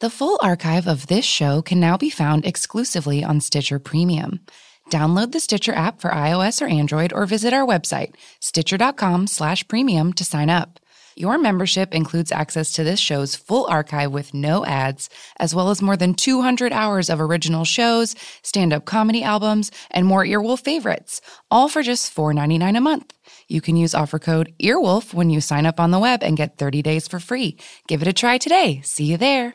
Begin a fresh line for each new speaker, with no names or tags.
The full archive of this show can now be found exclusively on Stitcher Premium. Download the Stitcher app for iOS or Android or visit our website, stitcher.com slash premium to sign up. Your membership includes access to this show's full archive with no ads, as well as more than 200 hours of original shows, stand-up comedy albums, and more Earwolf favorites, all for just $4.99 a month. You can use offer code EARWOLF when you sign up on the web and get 30 days for free. Give it a try today. See you there.